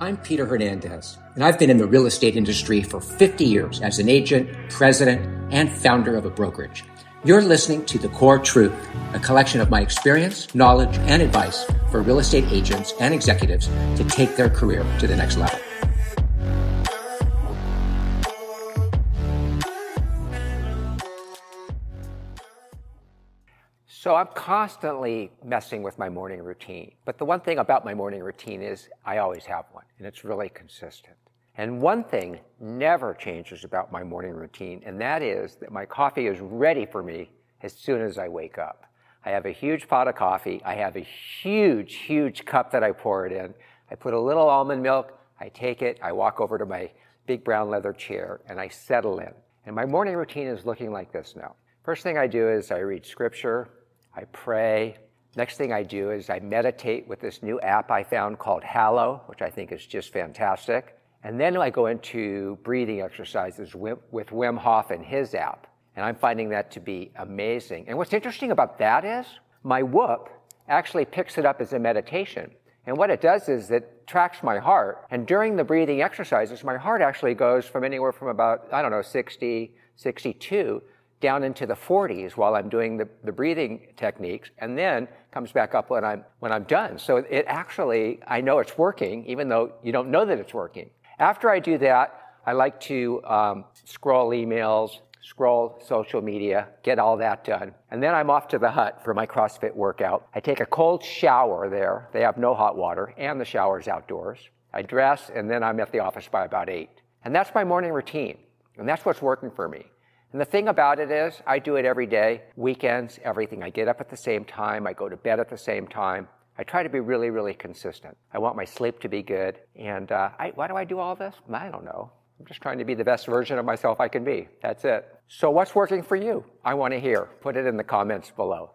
I'm Peter Hernandez, and I've been in the real estate industry for 50 years as an agent, president, and founder of a brokerage. You're listening to The Core Truth, a collection of my experience, knowledge, and advice for real estate agents and executives to take their career to the next level. So I'm constantly messing with my morning routine. But the one thing about my morning routine is I always have one, and it's really consistent. And one thing never changes about my morning routine, and that is that my coffee is ready for me as soon as I wake up. I have a huge pot of coffee. I have a huge, huge cup that I pour it in. I put a little almond milk. I take it. I walk over to my big brown leather chair and I settle in. And my morning routine is looking like this now. First thing I do is I read scripture. I pray. Next thing I do is I meditate with this new app I found called Hallow, which I think is just fantastic. And then I go into breathing exercises with Wim Hof and his app. And I'm finding that to be amazing. And what's interesting about that is my Whoop actually picks it up as a meditation. And what it does is it tracks my heart. And during the breathing exercises, my heart actually goes from anywhere from about, I don't know, 60, 62 down into the 40s while I'm doing the, the breathing techniques and then comes back up when I'm, when I'm done. So it actually, I know it's working, even though you don't know that it's working. After I do that, I like to um, scroll emails, scroll social media, get all that done. And then I'm off to the hut for my CrossFit workout. I take a cold shower there. They have no hot water, and the shower's outdoors. I dress, and then I'm at the office by about 8. And that's my morning routine. And that's what's working for me. And the thing about it is, I do it every day, weekends, everything. I get up at the same time, I go to bed at the same time. I try to be really, really consistent. I want my sleep to be good. And uh, I, why do I do all this? I don't know. I'm just trying to be the best version of myself I can be. That's it. So, what's working for you? I want to hear. Put it in the comments below.